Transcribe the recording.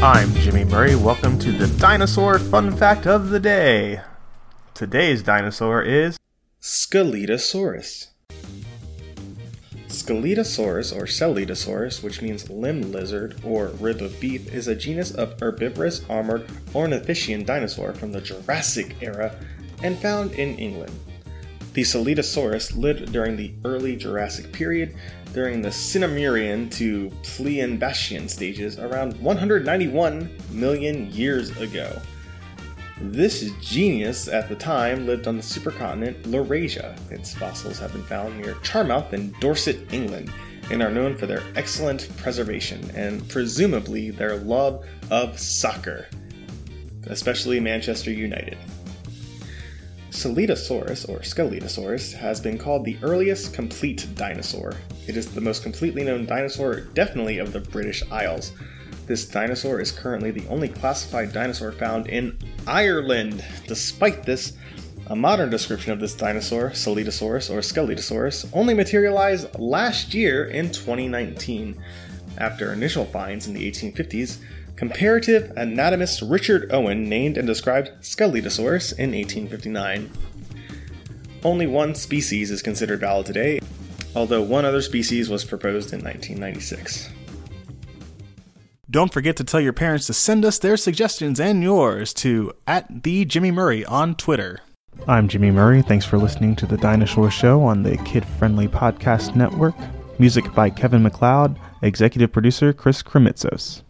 Murray. Welcome to the dinosaur fun fact of the day. Today's dinosaur is Scelidosaurus. Scelidosaurus or Celetosaurus, which means limb lizard or rib of beef, is a genus of herbivorous armored ornithischian dinosaur from the Jurassic era and found in England. The Celetosaurus lived during the early Jurassic period, during the Sinemurian to Pliocene stages around 191 million years ago. This genius at the time lived on the supercontinent Laurasia. Its fossils have been found near Charmouth in Dorset, England, and are known for their excellent preservation and presumably their love of soccer, especially Manchester United. Celetosaurus, or Scelidosaurus, has been called the earliest complete dinosaur. It is the most completely known dinosaur, definitely of the British Isles. This dinosaur is currently the only classified dinosaur found in Ireland. Despite this, a modern description of this dinosaur, Celetosaurus or Scelidosaurus, only materialized last year in 2019. After initial finds in the 1850s, comparative anatomist Richard Owen named and described Scelidosaurus in 1859. Only one species is considered valid today, although one other species was proposed in 1996. Don't forget to tell your parents to send us their suggestions and yours to at the Jimmy Murray on Twitter. I'm Jimmy Murray. Thanks for listening to the Dinosaur Show on the Kid Friendly Podcast Network. Music by Kevin MacLeod, executive producer Chris Kremitzos.